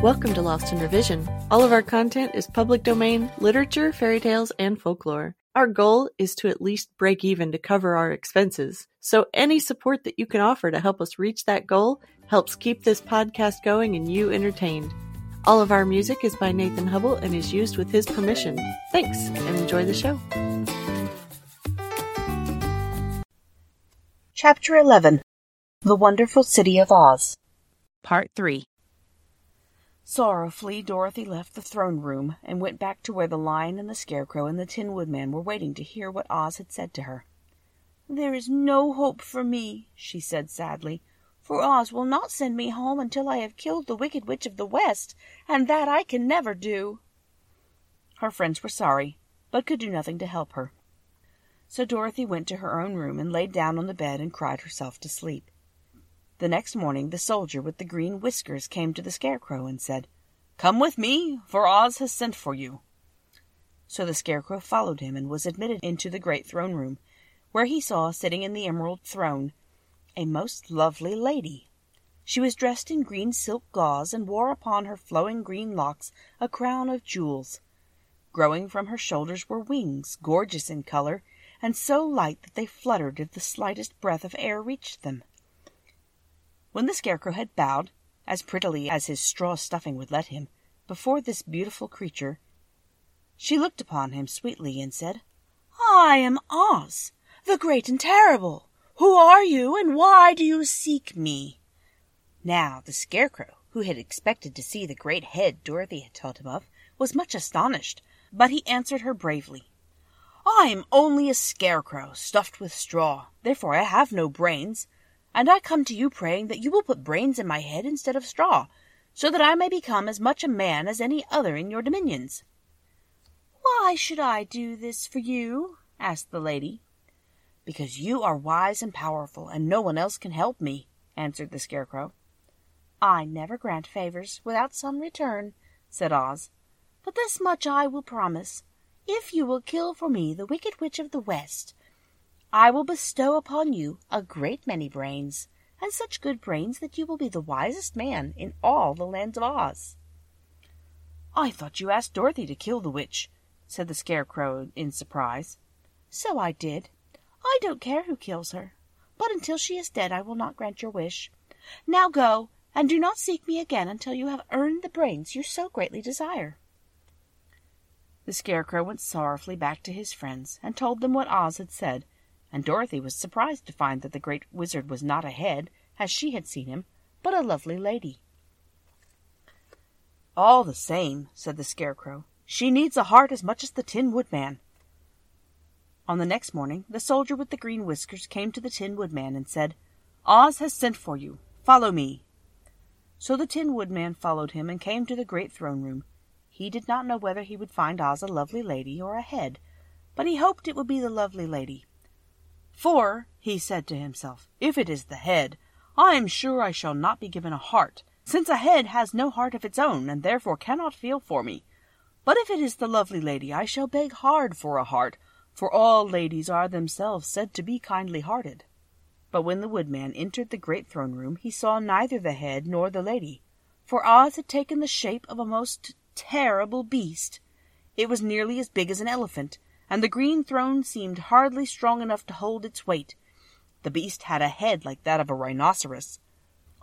Welcome to Lost in Revision. All of our content is public domain, literature, fairy tales, and folklore. Our goal is to at least break even to cover our expenses. So any support that you can offer to help us reach that goal helps keep this podcast going and you entertained. All of our music is by Nathan Hubble and is used with his permission. Thanks and enjoy the show. Chapter 11 The Wonderful City of Oz Part 3 Sorrowfully, Dorothy left the throne room and went back to where the Lion and the Scarecrow and the Tin Woodman were waiting to hear what Oz had said to her. There is no hope for me, she said sadly, for Oz will not send me home until I have killed the Wicked Witch of the West, and that I can never do. Her friends were sorry, but could do nothing to help her. So Dorothy went to her own room and laid down on the bed and cried herself to sleep. The next morning the soldier with the green whiskers came to the Scarecrow and said, Come with me, for Oz has sent for you. So the Scarecrow followed him and was admitted into the great throne room, where he saw, sitting in the emerald throne, a most lovely lady. She was dressed in green silk gauze and wore upon her flowing green locks a crown of jewels. Growing from her shoulders were wings, gorgeous in color, and so light that they fluttered if the slightest breath of air reached them. When the Scarecrow had bowed, as prettily as his straw stuffing would let him, before this beautiful creature, she looked upon him sweetly and said, I am Oz, the great and terrible. Who are you, and why do you seek me? Now the Scarecrow, who had expected to see the great head Dorothy had told him of, was much astonished, but he answered her bravely. I am only a scarecrow stuffed with straw, therefore I have no brains and I come to you praying that you will put brains in my head instead of straw, so that I may become as much a man as any other in your dominions. Why should I do this for you? asked the lady. Because you are wise and powerful, and no one else can help me, answered the Scarecrow. I never grant favors without some return, said Oz. But this much I will promise. If you will kill for me the Wicked Witch of the West, I will bestow upon you a great many brains, and such good brains that you will be the wisest man in all the lands of Oz. I thought you asked Dorothy to kill the witch, said the Scarecrow in surprise. So I did. I don't care who kills her, but until she is dead I will not grant your wish. Now go, and do not seek me again until you have earned the brains you so greatly desire. The Scarecrow went sorrowfully back to his friends and told them what Oz had said, and Dorothy was surprised to find that the great wizard was not a head, as she had seen him, but a lovely lady. All the same, said the Scarecrow, she needs a heart as much as the Tin Woodman. On the next morning, the soldier with the green whiskers came to the Tin Woodman and said, Oz has sent for you. Follow me. So the Tin Woodman followed him and came to the great throne room. He did not know whether he would find Oz a lovely lady or a head, but he hoped it would be the lovely lady, for, he said to himself, if it is the head, I am sure I shall not be given a heart, since a head has no heart of its own, and therefore cannot feel for me. But if it is the lovely lady, I shall beg hard for a heart, for all ladies are themselves said to be kindly hearted. But when the woodman entered the great throne room, he saw neither the head nor the lady, for Oz had taken the shape of a most terrible beast. It was nearly as big as an elephant, and the green throne seemed hardly strong enough to hold its weight. The beast had a head like that of a rhinoceros,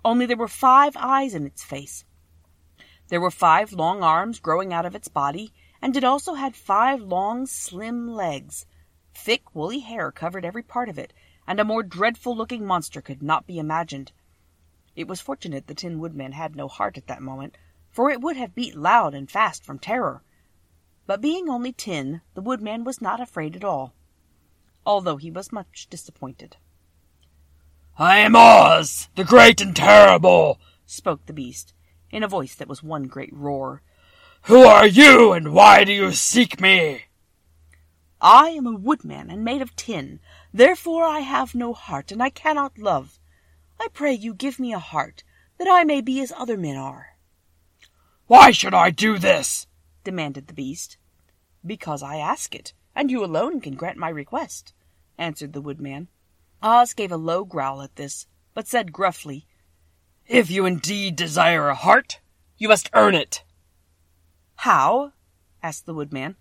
only there were five eyes in its face. There were five long arms growing out of its body, and it also had five long, slim legs. Thick, woolly hair covered every part of it, and a more dreadful looking monster could not be imagined. It was fortunate the Tin Woodman had no heart at that moment, for it would have beat loud and fast from terror. But being only tin, the woodman was not afraid at all, although he was much disappointed. I am Oz, the great and terrible, spoke the beast, in a voice that was one great roar. Who are you, and why do you seek me? I am a woodman and made of tin, therefore I have no heart, and I cannot love. I pray you give me a heart, that I may be as other men are. Why should I do this? Demanded the beast. Because I ask it, and you alone can grant my request, answered the woodman. Oz gave a low growl at this, but said gruffly, If you indeed desire a heart, You must earn it. How? asked the Woodman.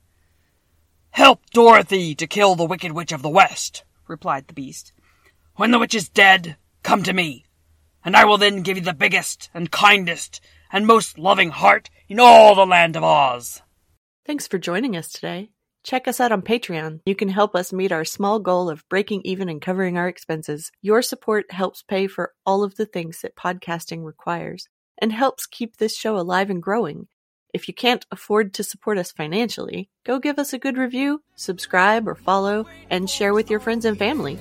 Help Dorothy to kill the Wicked Witch of the West, replied the beast. When the witch is dead, come to me, and I will then give you the biggest and kindest and most loving heart in all the land of Oz. Thanks for joining us today. Check us out on Patreon. You can help us meet our small goal of breaking even and covering our expenses. Your support helps pay for all of the things that podcasting requires and helps keep this show alive and growing. If you can't afford to support us financially, go give us a good review, subscribe or follow, and share with your friends and family.